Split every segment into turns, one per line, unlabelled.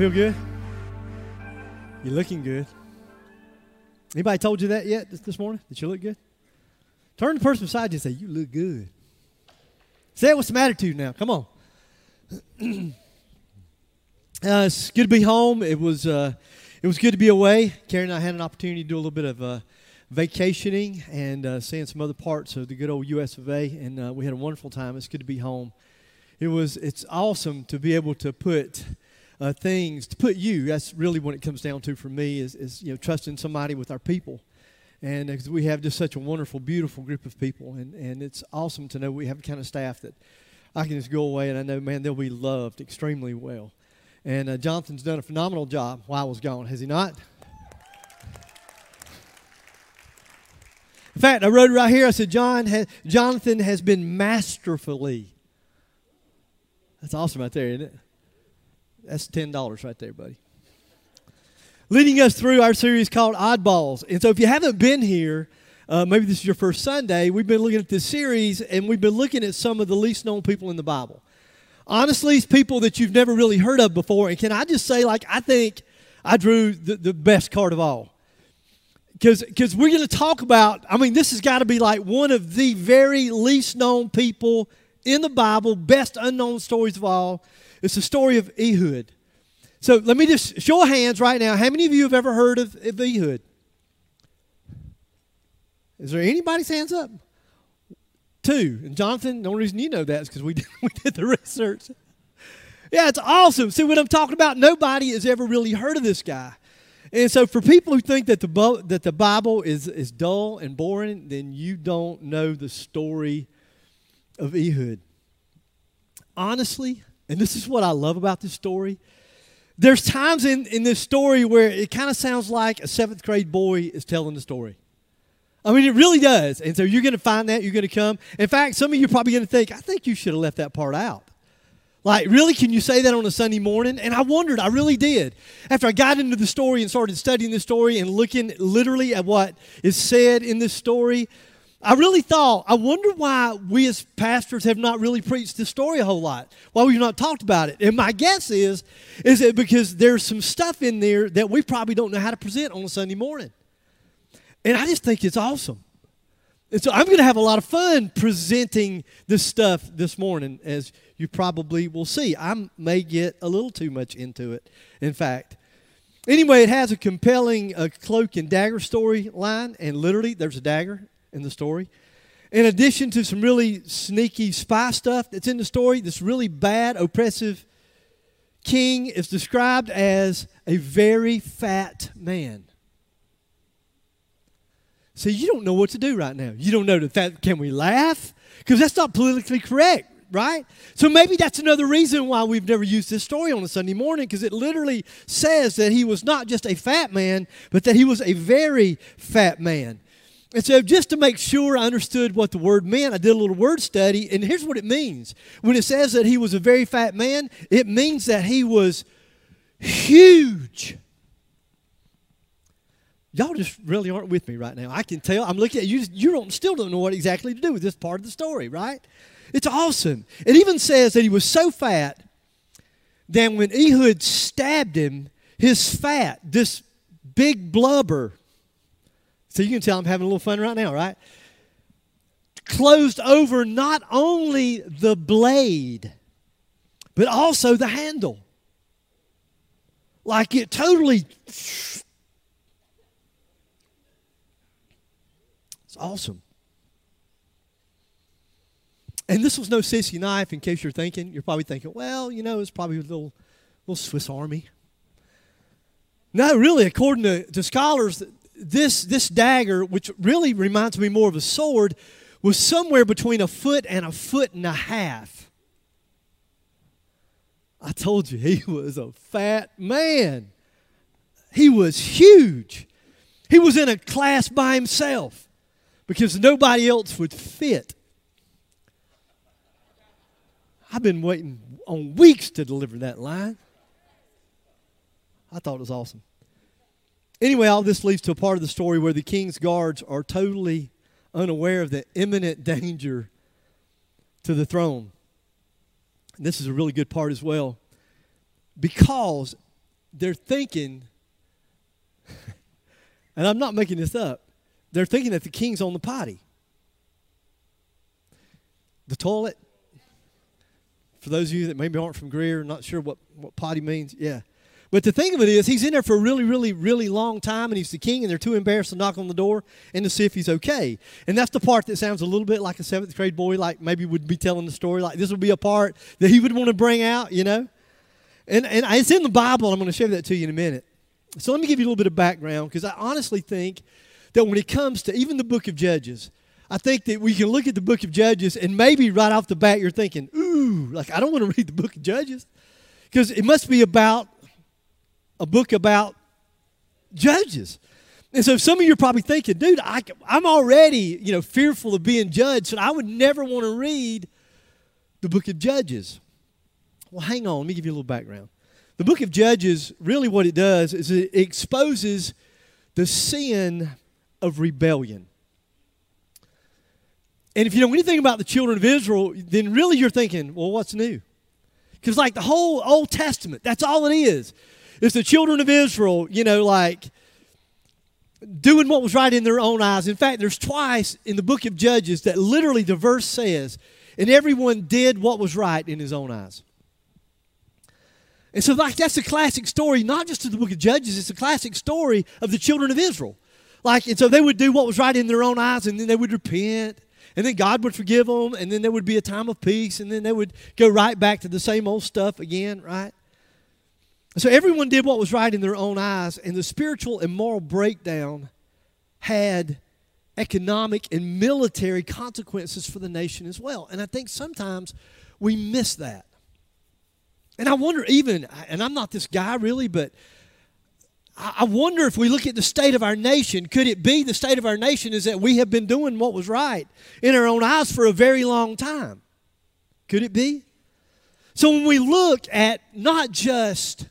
Feel good? You're looking good. Anybody told you that yet this, morning? That you look good? Turn the person beside you and say, You look good. Say it with some attitude now. Come on. uh, it's good to be home. It was, uh, it was good to be away. Karen and I had an opportunity to do a little bit of uh, vacationing and uh, seeing some other parts of the good old US of A, and uh, we had a wonderful time. It's good to be home. It was, it's awesome to be able to put uh, things to put you. That's really what it comes down to for me is, is you know trusting somebody with our people, and because we have just such a wonderful, beautiful group of people, and and it's awesome to know we have the kind of staff that I can just go away and I know man they'll be loved extremely well, and uh, Jonathan's done a phenomenal job while I was gone, has he not? In fact, I wrote right here. I said, John has, Jonathan has been masterfully. That's awesome right there, isn't it? That's $10 right there, buddy. Leading us through our series called Oddballs. And so if you haven't been here, uh, maybe this is your first Sunday, we've been looking at this series and we've been looking at some of the least known people in the Bible. Honestly, it's people that you've never really heard of before. And can I just say, like, I think I drew the, the best card of all. Cause because we're going to talk about, I mean, this has got to be like one of the very least known people in the Bible, best unknown stories of all. It's the story of Ehud. So let me just show hands right now. How many of you have ever heard of, of Ehud? Is there anybody's hands up? Two. And Jonathan, the only reason you know that is because we did, we did the research. Yeah, it's awesome. See what I'm talking about? Nobody has ever really heard of this guy. And so for people who think that the, that the Bible is, is dull and boring, then you don't know the story of Ehud. Honestly, and this is what I love about this story. There's times in, in this story where it kind of sounds like a seventh grade boy is telling the story. I mean, it really does. And so you're going to find that, you're going to come. In fact, some of you are probably going to think, I think you should have left that part out. Like, really, can you say that on a Sunday morning? And I wondered, I really did. After I got into the story and started studying the story and looking literally at what is said in this story, I really thought, I wonder why we as pastors have not really preached this story a whole lot, why we've not talked about it. And my guess is, is that because there's some stuff in there that we probably don't know how to present on a Sunday morning. And I just think it's awesome. And so I'm going to have a lot of fun presenting this stuff this morning, as you probably will see. I may get a little too much into it, in fact. Anyway, it has a compelling uh, cloak and dagger storyline, and literally, there's a dagger in the story. In addition to some really sneaky spy stuff that's in the story, this really bad, oppressive king is described as a very fat man. See, you don't know what to do right now. You don't know the fact, can we laugh? Because that's not politically correct, right? So maybe that's another reason why we've never used this story on a Sunday morning, because it literally says that he was not just a fat man, but that he was a very fat man. And so, just to make sure I understood what the word meant, I did a little word study, and here's what it means. When it says that he was a very fat man, it means that he was huge. Y'all just really aren't with me right now. I can tell. I'm looking at you. You don't, still don't know what exactly to do with this part of the story, right? It's awesome. It even says that he was so fat that when Ehud stabbed him, his fat, this big blubber, so you can tell I'm having a little fun right now, right? Closed over not only the blade, but also the handle. Like it totally. It's awesome. And this was no sissy knife, in case you're thinking. You're probably thinking, well, you know, it's probably a little, little Swiss Army. No, really, according to, to scholars, this, this dagger, which really reminds me more of a sword, was somewhere between a foot and a foot and a half. I told you, he was a fat man. He was huge. He was in a class by himself because nobody else would fit. I've been waiting on weeks to deliver that line. I thought it was awesome. Anyway, all this leads to a part of the story where the king's guards are totally unaware of the imminent danger to the throne. And this is a really good part as well because they're thinking, and I'm not making this up, they're thinking that the king's on the potty. The toilet. For those of you that maybe aren't from Greer, not sure what, what potty means, yeah. But the thing of it is, he's in there for a really, really, really long time, and he's the king, and they're too embarrassed to knock on the door and to see if he's okay. And that's the part that sounds a little bit like a seventh grade boy, like maybe would be telling the story. Like this would be a part that he would want to bring out, you know. And and it's in the Bible. I'm going to show that to you in a minute. So let me give you a little bit of background because I honestly think that when it comes to even the book of Judges, I think that we can look at the book of Judges and maybe right off the bat you're thinking, ooh, like I don't want to read the book of Judges because it must be about a book about judges. And so some of you are probably thinking, dude, I, I'm already, you know, fearful of being judged, so I would never want to read the book of Judges. Well, hang on, let me give you a little background. The book of Judges, really what it does is it exposes the sin of rebellion. And if you know anything about the children of Israel, then really you're thinking, well, what's new? Because, like the whole Old Testament, that's all it is. It's the children of Israel, you know, like doing what was right in their own eyes. In fact, there's twice in the book of Judges that literally the verse says, and everyone did what was right in his own eyes. And so, like, that's a classic story, not just of the book of Judges, it's a classic story of the children of Israel. Like, and so they would do what was right in their own eyes, and then they would repent, and then God would forgive them, and then there would be a time of peace, and then they would go right back to the same old stuff again, right? So everyone did what was right in their own eyes, and the spiritual and moral breakdown had economic and military consequences for the nation as well. And I think sometimes we miss that. And I wonder, even, and I'm not this guy really, but I wonder if we look at the state of our nation, could it be the state of our nation is that we have been doing what was right in our own eyes for a very long time? Could it be? So when we look at not just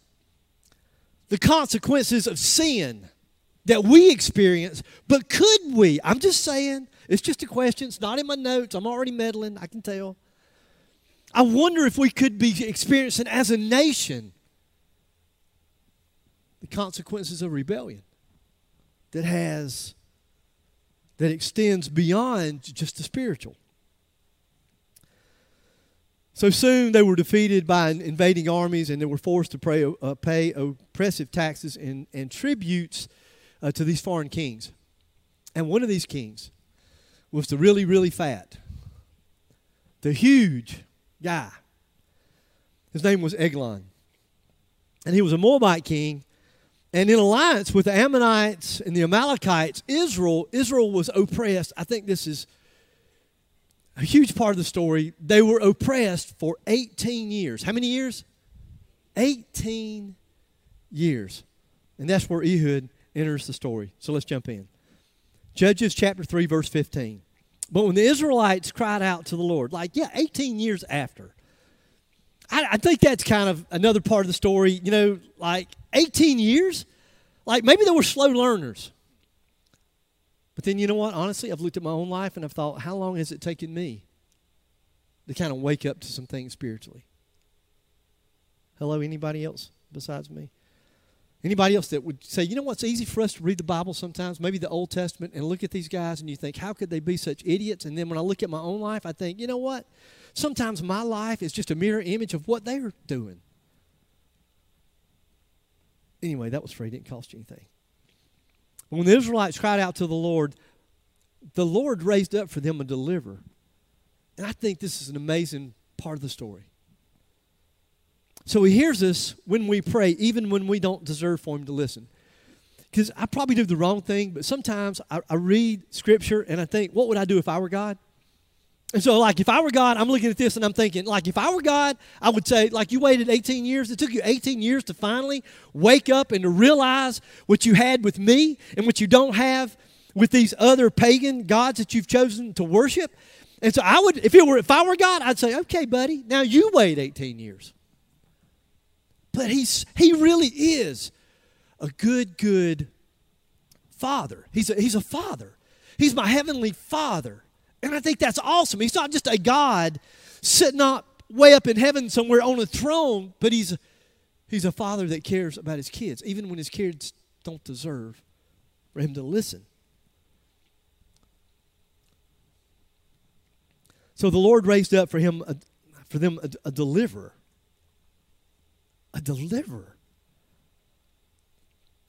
the consequences of sin that we experience, but could we? I'm just saying, it's just a question. It's not in my notes. I'm already meddling, I can tell. I wonder if we could be experiencing as a nation the consequences of rebellion that has that extends beyond just the spiritual. So soon they were defeated by invading armies and they were forced to pay, uh, pay oppressive taxes and, and tributes uh, to these foreign kings. And one of these kings was the really, really fat, the huge guy. His name was Eglon. And he was a Moabite king. And in alliance with the Ammonites and the Amalekites, Israel, Israel was oppressed. I think this is a huge part of the story. They were oppressed for 18 years. How many years? 18 years. And that's where Ehud enters the story. So let's jump in. Judges chapter 3, verse 15. But when the Israelites cried out to the Lord, like, yeah, 18 years after, I, I think that's kind of another part of the story. You know, like 18 years? Like maybe they were slow learners. But then you know what? Honestly, I've looked at my own life and I've thought, how long has it taken me to kind of wake up to some things spiritually? Hello, anybody else besides me? Anybody else that would say, you know what's easy for us to read the Bible sometimes, maybe the Old Testament, and look at these guys and you think, how could they be such idiots? And then when I look at my own life, I think, you know what? Sometimes my life is just a mirror image of what they're doing. Anyway, that was free, it didn't cost you anything. When the Israelites cried out to the Lord, the Lord raised up for them a deliverer. And I think this is an amazing part of the story. So he hears us when we pray, even when we don't deserve for him to listen. Because I probably do the wrong thing, but sometimes I, I, read scripture and I think, what would I do if I were God? And so, like, if I were God, I'm looking at this and I'm thinking, like, if I were God, I would say, like, you waited 18 years. It took you 18 years to finally wake up and to realize what you had with me and what you don't have with these other pagan gods that you've chosen to worship. And so, I would, if it were, if I were God, I'd say, okay, buddy, now you wait 18 years. But he's he really is a good, good father. He's a, he's a father. He's my heavenly father. And I think that's awesome. He's not just a God sitting up way up in heaven somewhere on a throne, but he's, he's a father that cares about his kids, even when his kids don't deserve for him to listen. So the Lord raised up for him a, for them a, a deliverer. A deliverer.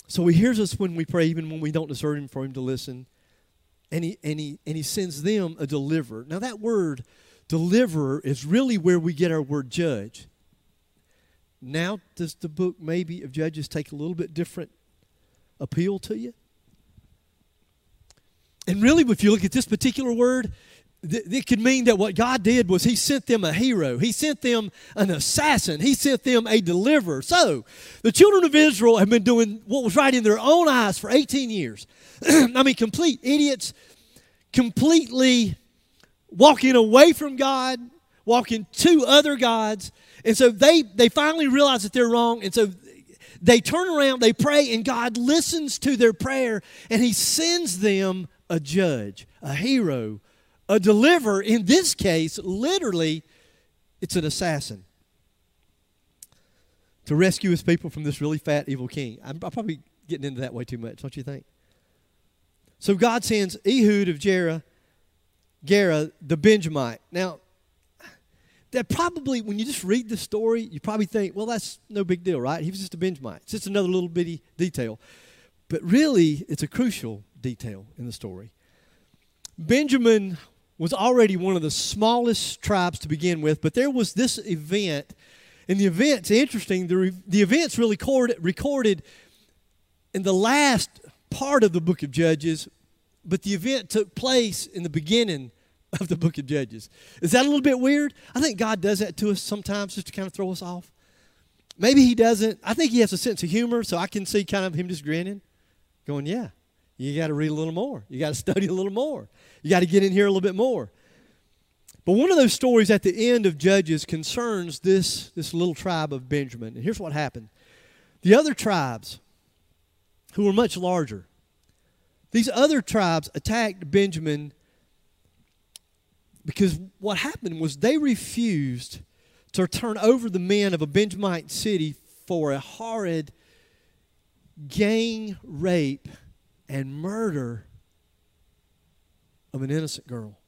So he hears us when we pray, even when we don't deserve him for him to listen and he, and he, and he sends them a deliverer. Now, that word deliverer is really where we get our word judge. Now, does the book maybe of Judges take a little bit different appeal to you? And really, if you look at this particular word, it could mean that what God did was He sent them a hero. He sent them an assassin. He sent them a deliverer. So, the children of Israel have been doing what was right in their own eyes for 18 years. I mean, complete idiots, completely walking away from God, walking to other gods. And so they, they finally realize that they're wrong. And so they turn around, they pray, and God listens to their prayer, and He sends them a judge, a hero a deliverer, in this case, literally, it's an assassin to rescue his people from this really fat, evil king. I'm, I'm probably getting into that way too much, don't you think? So God sends Ehud of Gera, Gera, the Benjamite. Now, that probably, when you just read the story, you probably think, well, that's no big deal, right? He was just a Benjamite. It's just another little bitty detail. But really, it's a crucial detail in the story. Benjamin was already one of the smallest tribes to begin with, but there was this event, and the event's interesting. The, the event's really recorded, recorded in the last part of the book of Judges, but the event took place in the beginning of the book of Judges. Is that a little bit weird? I think God does that to us sometimes just to kind of throw us off. Maybe He doesn't. I think He has a sense of humor, so I can see kind of Him just grinning, going, Yeah, you got to read a little more. You got to study a little more. You got to get in here a little bit more. But one of those stories at the end of Judges concerns this, this little tribe of Benjamin. And here's what happened the other tribes, who were much larger, these other tribes attacked Benjamin because what happened was they refused to turn over the men of a Benjamite city for a horrid gang rape and murder of an innocent girl.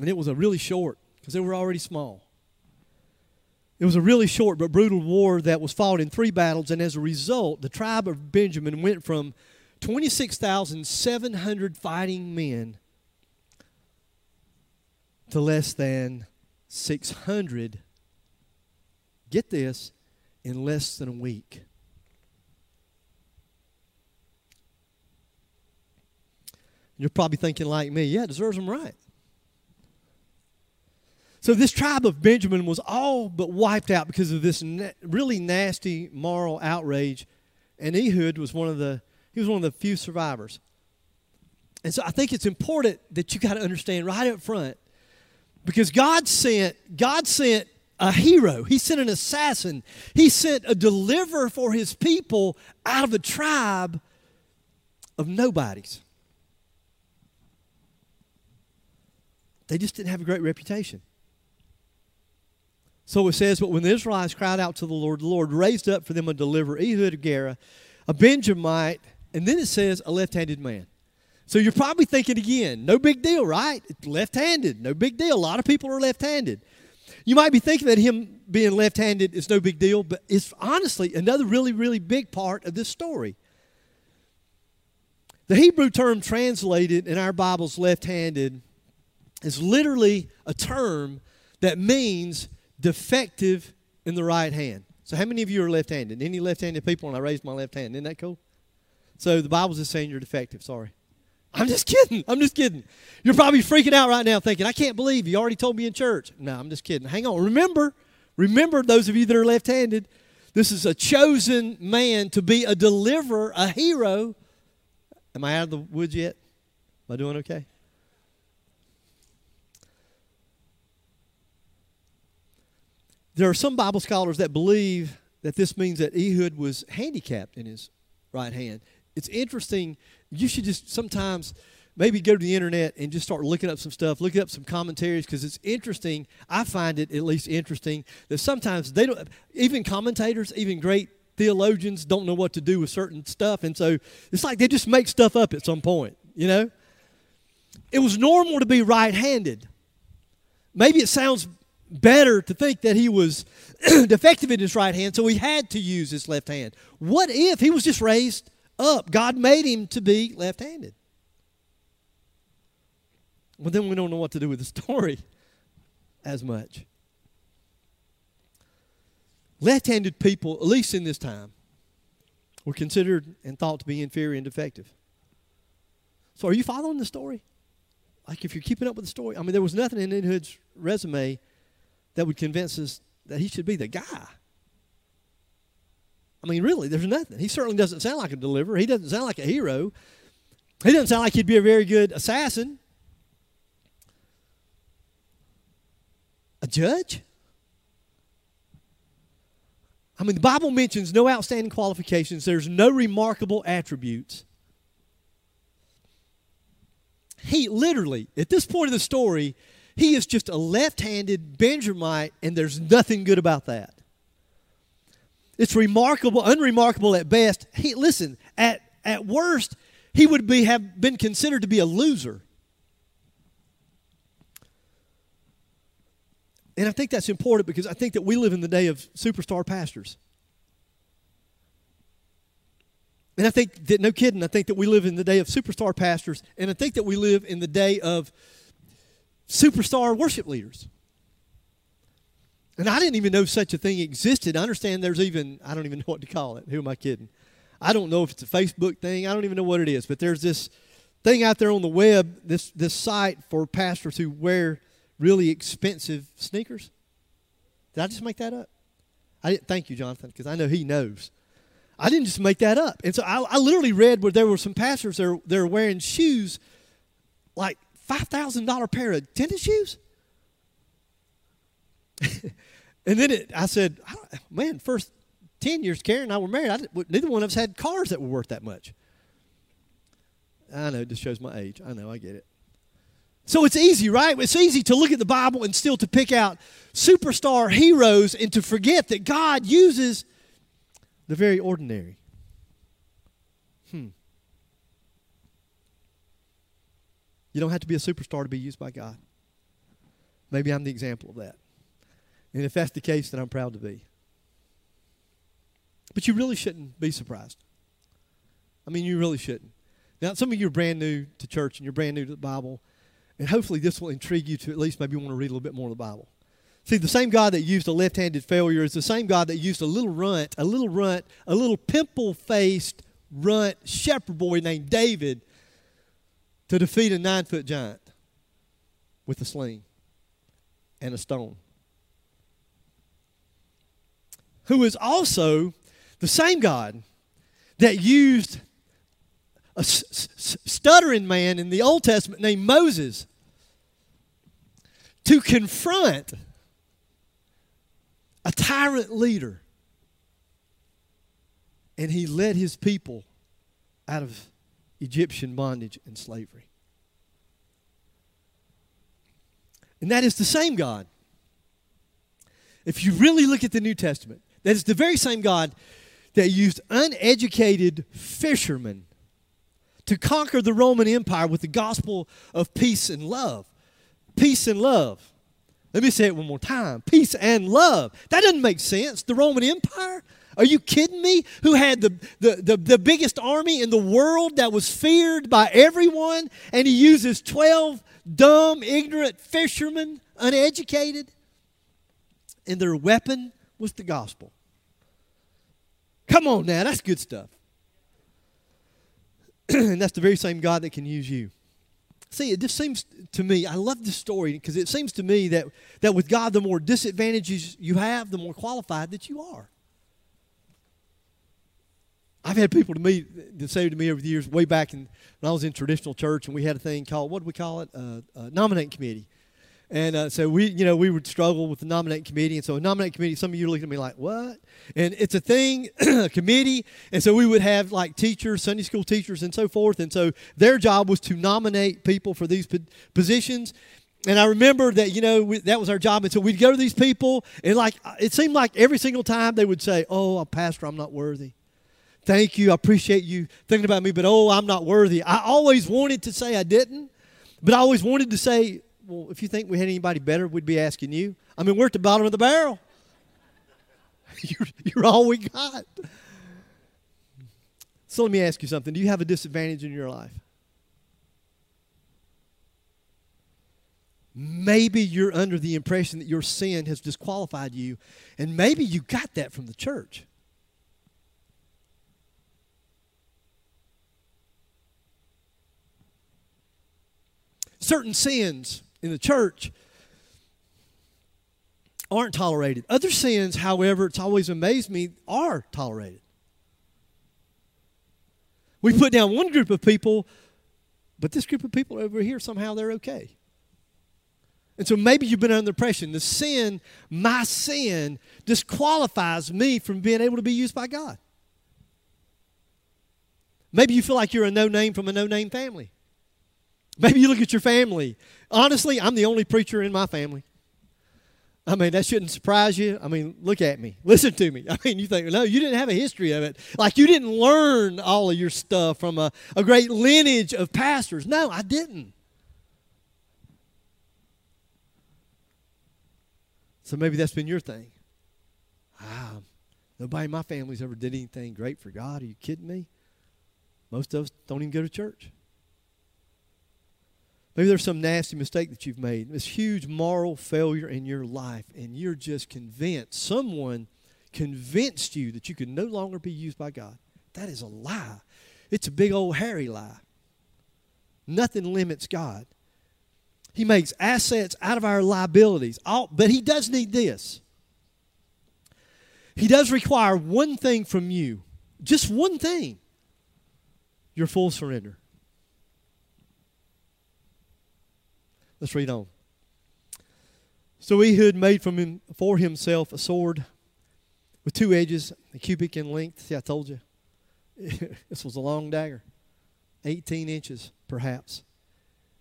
And it was a really short, because they were already small. It was a really short but brutal war that was fought in three battles, and as a result, the tribe of Benjamin went from 26,700 fighting men to less than 600. Get this, in less than a week. You're probably thinking like me, yeah, it deserves them right. So this tribe of Benjamin was all but wiped out because of this na- really nasty moral outrage, and Ehud was one of the he was one of the few survivors. And so I think it's important that you got to understand right up front, because God sent God sent a hero. He sent an assassin. He sent a deliverer for his people out of a tribe of nobodies. They just didn't have a great reputation. So it says, But when the Israelites cried out to the Lord, the Lord raised up for them a deliverer, Ehud of Gera, a Benjamite, and then it says, a left handed man. So you're probably thinking again, no big deal, right? Left handed, no big deal. A lot of people are left handed. You might be thinking that him being left handed is no big deal, but it's honestly another really, really big part of this story. The Hebrew term translated in our Bibles left handed is literally a term that means defective in the right hand. So, how many of you are left handed? Any left handed people? And I raised my left hand. Isn't that cool? So, the Bible's just saying you're defective. Sorry. I'm just kidding. I'm just kidding. You're probably freaking out right now thinking, I can't believe you already told me in church. No, I'm just kidding. Hang on. Remember, remember those of you that are left handed, this is a chosen man to be a deliverer, a hero. Am I out of the woods yet? Am I doing okay? There are some Bible scholars that believe that this means that Ehud was handicapped in his right hand. It's interesting. You should just sometimes maybe go to the internet and just start looking up some stuff, looking up some commentaries because it's interesting. I find it at least interesting that sometimes they don't, even commentators, even great theologians don't know what to do with certain stuff. And so it's like they just make stuff up at some point, you know? It was normal to be right handed. Maybe it sounds better to think that he was defective in his right hand, so he had to use his left hand. What if he was just raised up? God made him to be left handed. Well, then we don't know what to do with the story as much. Left handed people, at least in this time, were considered and thought to be inferior and defective. So, are you following the story? Like, if you're keeping up with the story, I mean, there was nothing in Ehud's resume that would convince us that he should be the guy. I mean, really, there's nothing. He certainly doesn't sound like a deliverer. He doesn't sound like a hero. He doesn't sound like he'd be a very good assassin. A judge? I mean, the Bible mentions no outstanding qualifications, there's no remarkable attributes. He literally, at this point of the story, he is just a left handed Benjamite, and there's nothing good about that. It's remarkable, unremarkable at best. He, listen, at, at worst, he would be, have been considered to be a loser. And I think that's important because I think that we live in the day of superstar pastors. And I think that, no kidding, I think that we live in the day of superstar pastors, and I think that we live in the day of superstar worship leaders. And I didn't even know such a thing existed. I understand there's even, I don't even know what to call it. Who am I kidding? I don't know if it's a Facebook thing. I don't even know what it is. But there's this thing out there on the web, this, this site for pastors who wear really expensive sneakers. Did I just make that up? I didn't thank you, Jonathan, because I know he knows. I didn't just make that up. And so I, I literally read where there were some pastors that are, they're wearing shoes like $5,000 pair of tennis shoes. and then it, I said, man, first 10 years Karen and I were married, I neither one of us had cars that were worth that much. I know, it just shows my age. I know, I get it. So it's easy, right? It's easy to look at the Bible and still to pick out superstar heroes and to forget that God uses the very ordinary. Hmm. You don't have to be a superstar to be used by God. Maybe I'm the example of that. And if that's the case, then I'm proud to be. But you really shouldn't be surprised. I mean, you really shouldn't. Now, some of you are brand new to church and you're brand new to the Bible. And hopefully, this will intrigue you to at least maybe want to read a little bit more of the Bible. See, the same God that used a left handed failure is the same God that used a little runt, a little runt, a little pimple faced runt shepherd boy named David to defeat a nine foot giant with a sling and a stone. Who is also the same God that used a stuttering man in the Old Testament named Moses to confront a tyrant leader. And he led his people out of Egyptian bondage and slavery. And that is the same God. If you really look at the New Testament, that is the very same God that used uneducated fishermen to conquer the Roman Empire with the gospel of peace and love. Peace and love. Let me say it one more time peace and love. That doesn't make sense. The Roman Empire? Are you kidding me? Who had the, the, the, the, biggest army in the world that was feared by everyone, and he uses 12 dumb, ignorant fishermen, uneducated, and their weapon was the gospel. Come on now, that's good stuff. and that's the very same God that can use you. See, it just seems to me, I love this story because it seems to me that, that with God, the more disadvantages you have, the more qualified that you are. I've had people to me that say to me over the years, way back in, when I was in traditional church, and we had a thing called what do we call it? Uh, uh, nominating committee. And uh, so we, you know, we would struggle with the nominating committee. And so a nominating committee, some of you are looking at me like, what? And it's a thing, a committee. And so we would have like teachers, Sunday school teachers, and so forth. And so their job was to nominate people for these positions. And I remember that, you know, we, that was our job. And so we'd go to these people, and like, it seemed like every single time they would say, oh, Pastor, I'm not worthy. Thank you. I appreciate you thinking about me, but oh, I'm not worthy. I always wanted to say I didn't, but I always wanted to say, well, if you think we had anybody better, we'd be asking you. I mean, we're at the bottom of the barrel. you're, you're all we got. So let me ask you something. Do you have a disadvantage in your life? Maybe you're under the impression that your sin has disqualified you, and maybe you got that from the church. Certain sins in the church aren't tolerated. Other sins, however, it's always amazed me, are tolerated. We put down one group of people, but this group of people over here, somehow they're okay. And so maybe you've been under impression the sin, my sin, disqualifies me from being able to be used by God. Maybe you feel like you're a no name from a no name family. Maybe you look at your family. Honestly, I'm the only preacher in my family. I mean, that shouldn't surprise you. I mean, look at me. Listen to me. I mean, you think, no, you didn't have a history of it. Like you didn't learn all of your stuff from a, a great lineage of pastors. No, I didn't. So maybe that's been your thing. Ah, nobody in my family's ever did anything great for God. Are you kidding me? Most of us don't even go to church. Maybe there's some nasty mistake that you've made, this huge moral failure in your life, and you're just convinced, someone convinced you that you could no longer be used by God. That is a lie. It's a big old hairy lie. Nothing limits God. He makes assets out of our liabilities. All, but He does need this. He does require one thing from you, just one thing your full surrender. Let's read on. So Ehud made from him, for himself a sword with two edges, a cubit in length. See, I told you. this was a long dagger, 18 inches perhaps.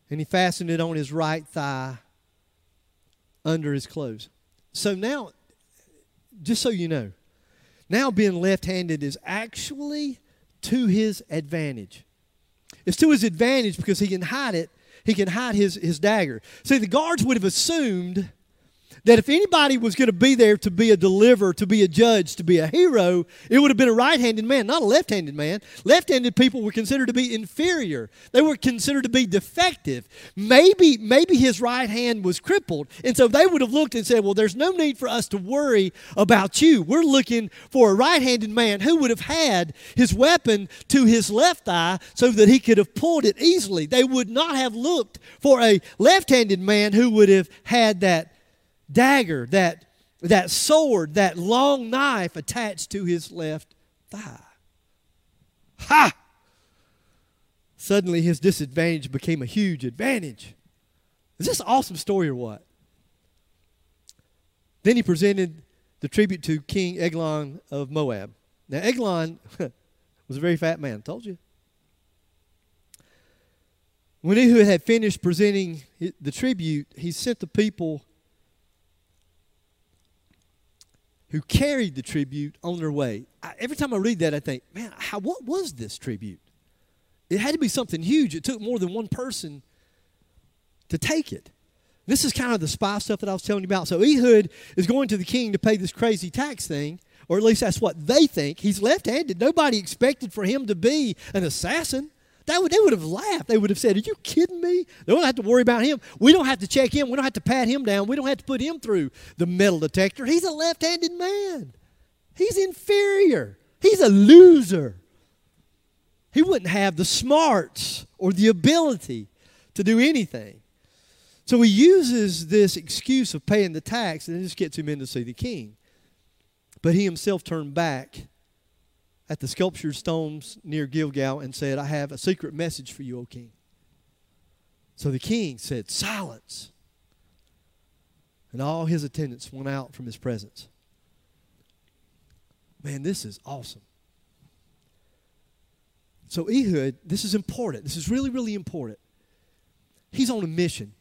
And he fastened it on his right thigh under his clothes. So now, just so you know, now being left handed is actually to his advantage. It's to his advantage because he can hide it he can hide his, his dagger. See, the guards would have assumed that if anybody was going to be there to be a deliverer, to be a judge, to be a hero, it would have been a right handed man, not a left handed man. Left handed people were considered to be inferior, they were considered to be defective. Maybe, maybe his right hand was crippled. And so they would have looked and said, Well, there's no need for us to worry about you. We're looking for a right handed man who would have had his weapon to his left eye so that he could have pulled it easily. They would not have looked for a left handed man who would have had that dagger, that, that sword, that long knife attached to his left thigh. Ha! Suddenly his disadvantage became a huge advantage. Is this an awesome story or what? Then he presented the tribute to King Eglon of Moab. Now, Eglon was a very fat man, told you. When Ehud had finished presenting the tribute, he sent the people who carried the tribute on their way. I, every time I read that, I think, man, how, what was this tribute? It had to be something huge. It took more than one person to take it. This is kind of the spy stuff that I was telling you about. So Ehud is going to the king to pay this crazy tax thing, or at least that's what they think. He's left handed. Nobody expected for him to be an assassin. That would, they would have laughed. They would have said, Are you kidding me? They don't have to worry about him. We don't have to check him. We don't have to pat him down. We don't have to put him through the metal detector. He's a left handed man. He's inferior. He's a loser. He wouldn't have the smarts or the ability to do anything. So he uses this excuse of paying the tax, and it just gets him in to see the king. But he himself turned back at the sculptured stones near Gilgal and said, I have a secret message for you, O king. So the king said, Silence. And all his attendants went out from his presence. Man, this is awesome. So Ehud, this is important. This is really, really important. He's on a mission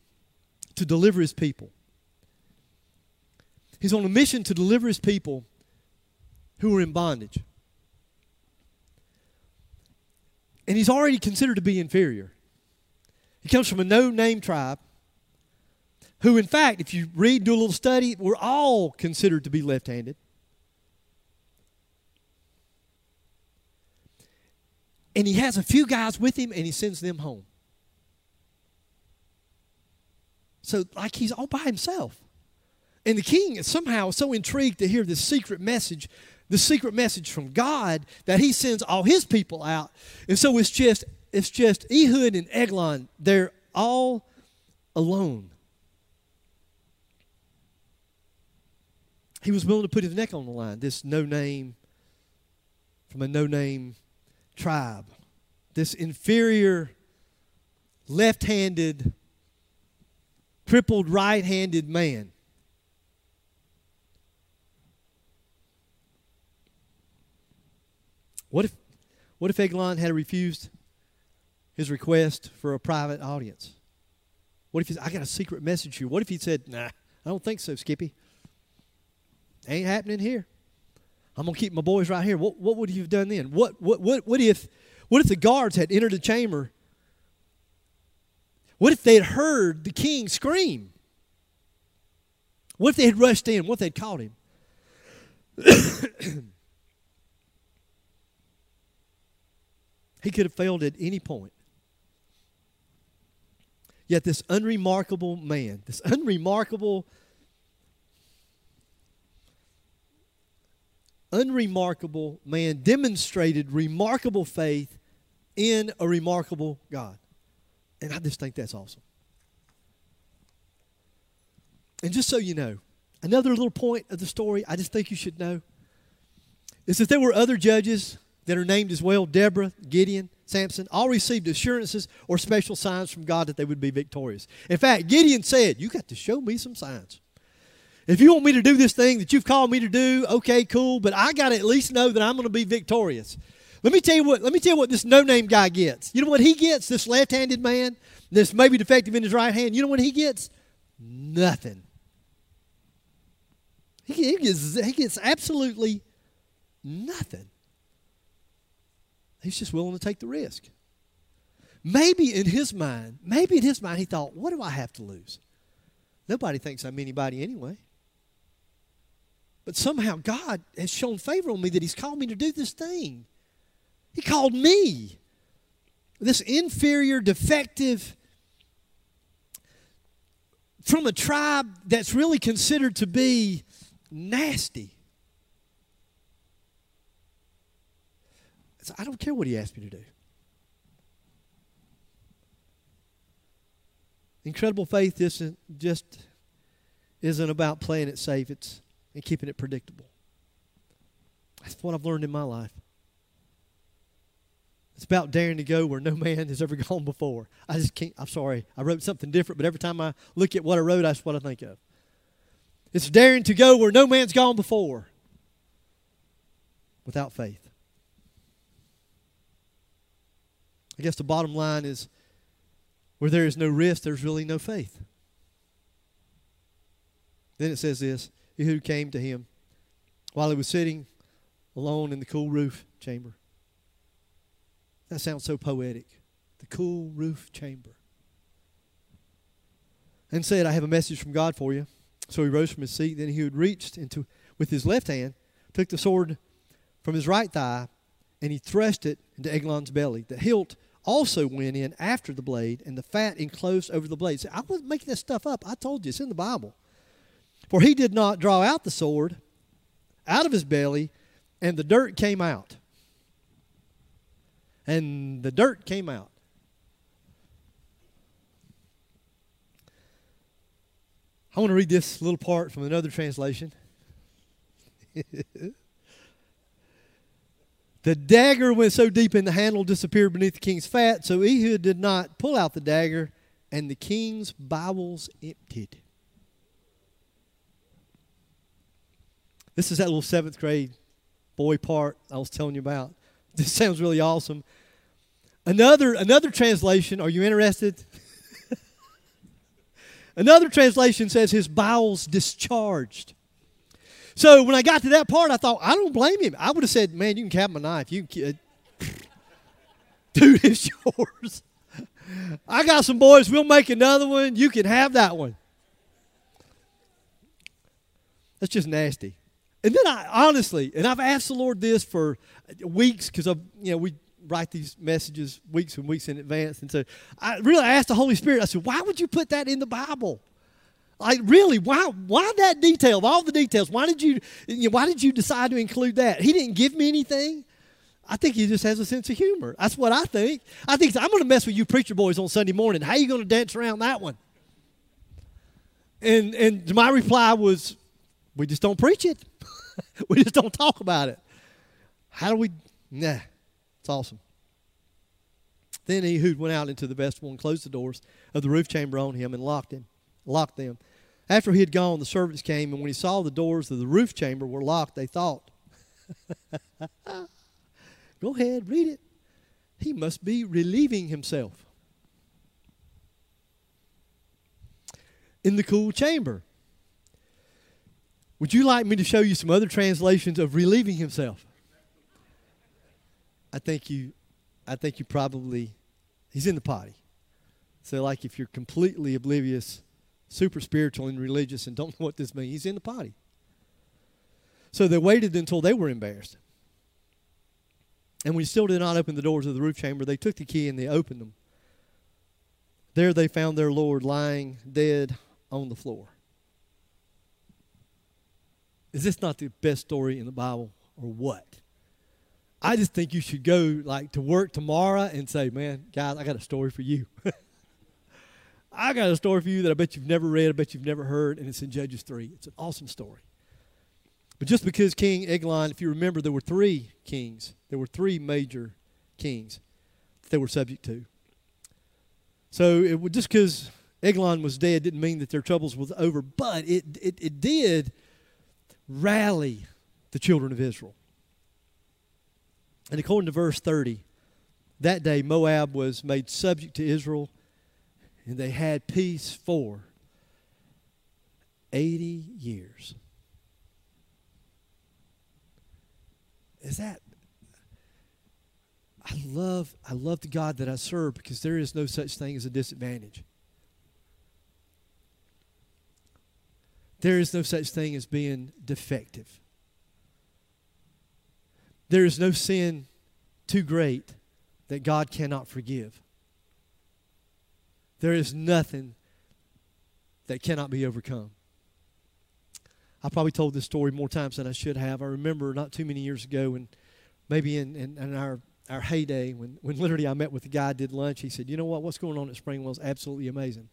to deliver his people. He's on a mission to deliver his people who are in bondage. And he's already considered to be inferior. He comes from a no name tribe who, in fact, if you read, do a little study, we're all considered to be left handed. And he has a few guys with him and he sends them home. So, like he's all by himself. And the king is somehow so intrigued to hear this secret message, the secret message from God, that he sends all his people out. And so it's just it's just Ehud and Eglon. They're all alone. He was willing to put his neck on the line. This no name from a no name tribe. This inferior, left handed crippled right handed man. What if, what if Eglon had refused his request for a private audience? What if he said, I got a secret message here? What if he said, Nah, I don't think so, Skippy. Ain't happening here. I'm gonna keep my boys right here. What, what would you have done then? What, what, what, what if what if the guards had entered the chamber what if they had heard the king scream? What if they had rushed in? What if they'd caught him? he could have failed at any point. Yet this unremarkable man, this unremarkable, unremarkable man demonstrated remarkable faith in a remarkable God. And I just think that's awesome. And just so you know, another little point of the story I just think you should know is that there were other judges that are named as well Deborah, Gideon, Samson, all received assurances or special signs from God that they would be victorious. In fact, Gideon said, You got to show me some signs. If you want me to do this thing that you've called me to do, okay, cool, but I got to at least know that I'm going to be victorious. Let me tell you what. Let me tell you what this no-name guy gets. You know what he gets? This left-handed man, this maybe defective in his right hand. You know what he gets? Nothing. He, he gets he gets absolutely nothing. He's just willing to take the risk. Maybe in his mind, maybe in his mind, he thought, "What do I have to lose? Nobody thinks I'm anybody anyway." But somehow God has shown favor on me that He's called me to do this thing. He called me, this inferior, defective, from a tribe that's really considered to be nasty. So I don't care what he asked me to do. Incredible faith isn't just isn't about playing it safe, it's and keeping it predictable. That's what I've learned in my life. It's about daring to go where no man has ever gone before. I just can't, I'm sorry. I wrote something different, but every time I look at what I wrote, that's what I think of. It's daring to go where no man's gone before without faith. I guess the bottom line is where there is no risk, there's really no faith. Then it says this Ehud came to him while he was sitting alone in the cool roof chamber. That sounds so poetic. The cool roof chamber. And said, I have a message from God for you. So he rose from his seat. Then he had reached into with his left hand, took the sword from his right thigh, and he thrust it into Eglon's belly. The hilt also went in after the blade, and the fat enclosed over the blade. I wasn't making this stuff up. I told you it's in the Bible. For he did not draw out the sword out of his belly, and the dirt came out. and the dirt came out. I want to read this little part from another translation. the dagger went so deep in the handle disappeared beneath the king's fat, so Ehud did not pull out the dagger, and the king's bowels emptied. This is that little seventh grade boy part I was telling you about. This sounds really awesome. Another another translation, are you interested? another translation says his bowels discharged. So when I got to that part, I thought, I don't blame him. I would have said, man, you can cap my knife. You can, dude, it's yours. I got some boys. We'll make another one. You can have that one. That's just nasty. And then I honestly, and I've asked the Lord this for weeks because of you know we write these messages weeks and weeks in advance, and so I really asked the Holy Spirit. I said, "Why would you put that in the Bible? Like really? Why? Why that detail? Of all the details, why did you? why did you decide to include that? He didn't give me anything. I think he just has a sense of humor. That's what I think. I think I'm going to mess with you preacher boys on Sunday morning. How you going to dance around that one? And and my reply was, we just don't preach it. we just don't talk about it. How do we? Nah, it's awesome. Then Ehud went out into the vestibule and closed the doors of the roof chamber on him and locked him, locked them. After he had gone, the servants came, and when he saw the doors of the roof chamber were locked, they thought, Go ahead, read it. He must be relieving himself in the cool chamber. Would you like me to show you some other translations of relieving himself? I think you I think you probably he's in the potty. So like if you're completely oblivious, super spiritual and religious and don't know what this means, he's in the potty. So they waited until they were embarrassed. And we still did not open the doors of the roof chamber, they took the key and they opened them. There they found their Lord lying dead on the floor. Is this not the best story in the Bible or what? I just think you should go like to work tomorrow and say, "Man, guys, I got a story for you." I got a story for you that I bet you've never read, I bet you've never heard, and it's in Judges 3. It's an awesome story. But just because King Eglon, if you remember, there were three kings, there were three major kings that they were subject to. So it, just because Eglon was dead didn't mean that their troubles was over, but it, it, it did rally the children of Israel. And according to verse 30, that day Moab was made subject to Israel, and they had peace for 80 years. Is that I love I love the God that I serve because there is no such thing as a disadvantage. There is no such thing as being defective. There is no sin too great that God cannot forgive. There is nothing that cannot be overcome. I probably told this story more times than I should have. I remember not too many years ago, and maybe in, in, in, our, our heyday, when, when literally I met with the guy, did lunch, he said, You know what? What's going on at Springwell is absolutely amazing.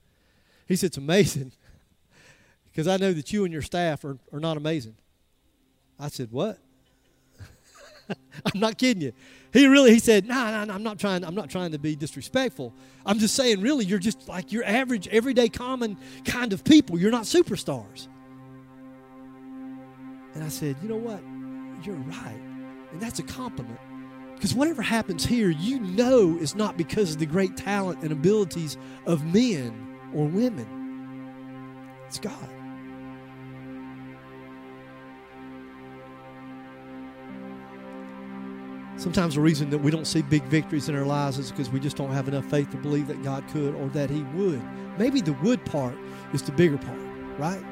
He said, It's amazing because I know that you and your staff are, are not amazing. I said, What? I'm not kidding you. He really he said, "No, no, I'm not trying I'm not trying to be disrespectful. I'm just saying really you're just like your average everyday common kind of people. You're not superstars." And I said, "You know what? You're right." And that's a compliment. Because whatever happens here, you know is not because of the great talent and abilities of men or women. It's God. Sometimes the reason that we don't see big victories in our lives is because we just don't have enough faith to believe that God could or that He would. Maybe the would part is the bigger part, right?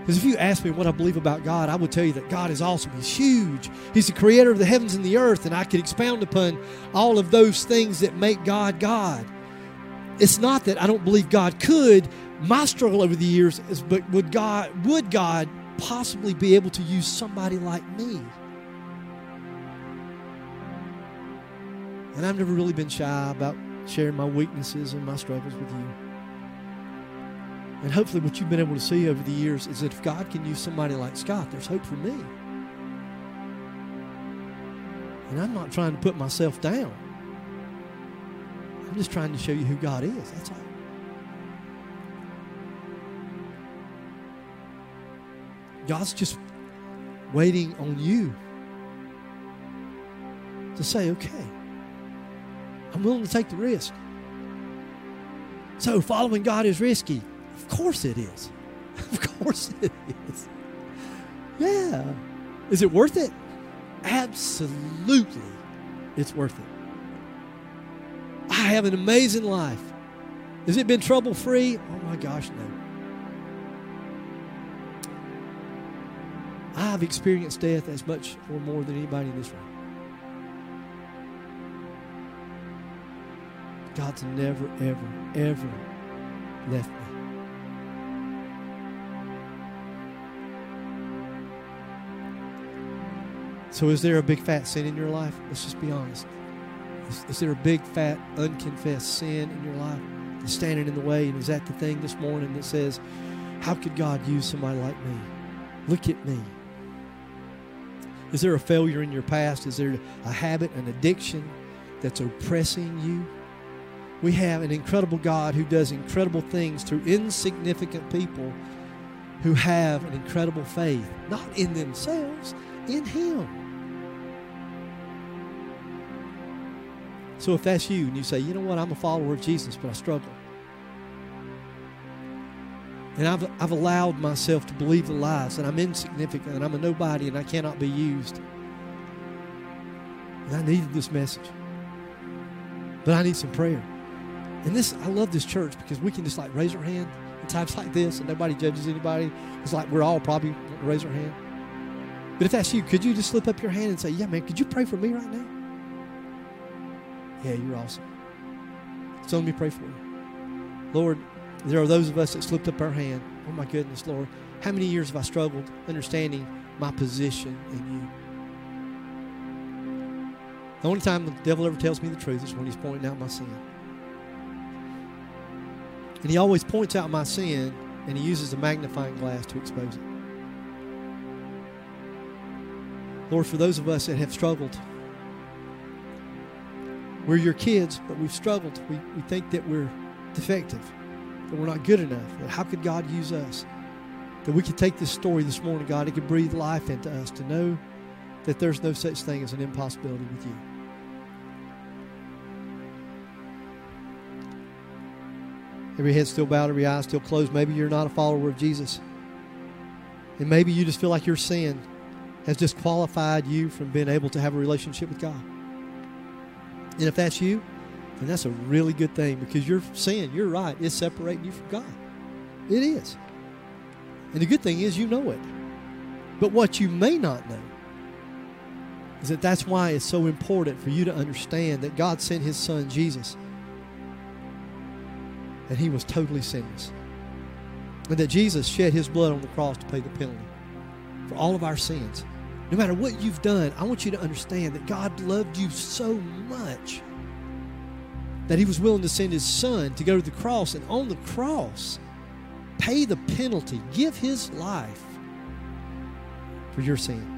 Because if you ask me what I believe about God, I would tell you that God is awesome. He's huge. He's the creator of the heavens and the earth, and I could expound upon all of those things that make God God. It's not that I don't believe God could. My struggle over the years is, but would God, would God possibly be able to use somebody like me? And I've never really been shy about sharing my weaknesses and my struggles with you. And hopefully, what you've been able to see over the years is that if God can use somebody like Scott, there's hope for me. And I'm not trying to put myself down. I'm just trying to show you who God is. That's all. God's just waiting on you to say, okay, I'm willing to take the risk. So, following God is risky. Of course it is. Of course it is. Yeah. Is it worth it? Absolutely, it's worth it. I have an amazing life. Has it been trouble free? Oh my gosh, no. I've experienced death as much or more than anybody in this room. God's never, ever, ever left me. So, is there a big fat sin in your life? Let's just be honest. Is, is there a big fat unconfessed sin in your life that's standing in the way? And is that the thing this morning that says, How could God use somebody like me? Look at me. Is there a failure in your past? Is there a habit, an addiction that's oppressing you? We have an incredible God who does incredible things through insignificant people who have an incredible faith, not in themselves, in Him. So if that's you and you say, you know what, I'm a follower of Jesus, but I struggle. And I've, I've allowed myself to believe the lies that I'm insignificant and I'm a nobody and I cannot be used. And I needed this message. But I need some prayer. And this, I love this church because we can just like raise our hand in times like this and nobody judges anybody. It's like we're all probably raise our hand. But if that's you, could you just slip up your hand and say, yeah, man, could you pray for me right now? Yeah, you're awesome. So let me pray for you. Lord, there are those of us that slipped up our hand. Oh my goodness, Lord. How many years have I struggled understanding my position in you? The only time the devil ever tells me the truth is when he's pointing out my sin. And he always points out my sin and he uses a magnifying glass to expose it. Lord, for those of us that have struggled we're your kids, but we've struggled. We, we think that we're defective, that we're not good enough. That how could God use us? That we could take this story this morning, God, it could breathe life into us to know that there's no such thing as an impossibility with you. Every head still bowed, every eye still closed. Maybe you're not a follower of Jesus. And maybe you just feel like your sin has disqualified you from being able to have a relationship with God. And if that's you, then that's a really good thing because your sin, you're right, is separating you from God. It is. And the good thing is you know it. But what you may not know is that that's why it's so important for you to understand that God sent his son Jesus and he was totally sinless. And that Jesus shed his blood on the cross to pay the penalty for all of our sins. No matter what you've done, I want you to understand that God loved you so much that He was willing to send His Son to go to the cross and on the cross pay the penalty, give His life for your sin.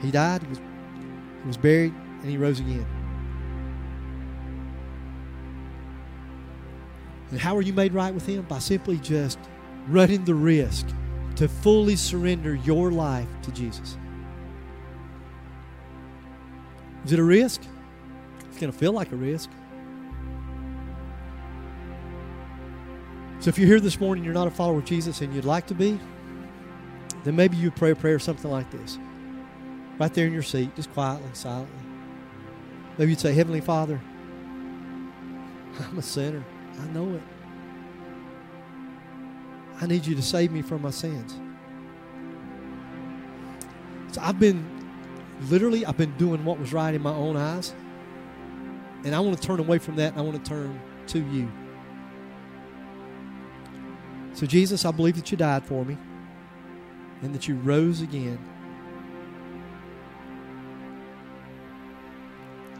He died, He was, he was buried, and He rose again. And how are you made right with Him? By simply just running the risk to fully surrender your life to Jesus. Is it a risk? It's going to feel like a risk. So if you're here this morning, you're not a follower of Jesus and you'd like to be, then maybe you pray a prayer something like this. Right there in your seat, just quietly, silently. Maybe you'd say, Heavenly Father, I'm a sinner. I know it. I need you to save me from my sins. So I've been literally, I've been doing what was right in my own eyes. And I want to turn away from that and I want to turn to you. So, Jesus, I believe that you died for me and that you rose again.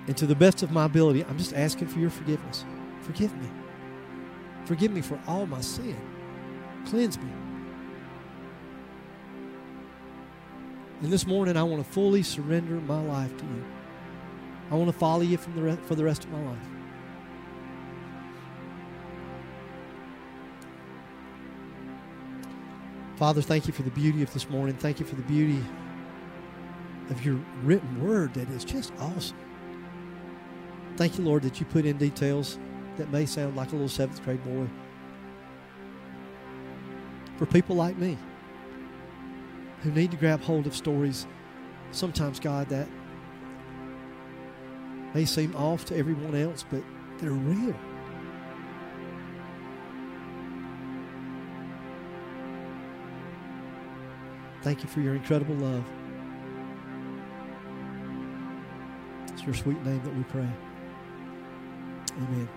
And to the best of my ability, I'm just asking for your forgiveness. Forgive me. Forgive me for all my sin. Cleanse me. And this morning, I want to fully surrender my life to you. I want to follow you from the re- for the rest of my life. Father, thank you for the beauty of this morning. Thank you for the beauty of your written word that is just awesome. Thank you, Lord, that you put in details that may sound like a little seventh grade boy. For people like me who need to grab hold of stories, sometimes, God, that may seem off to everyone else, but they're real. Thank you for your incredible love. It's your sweet name that we pray. Amen.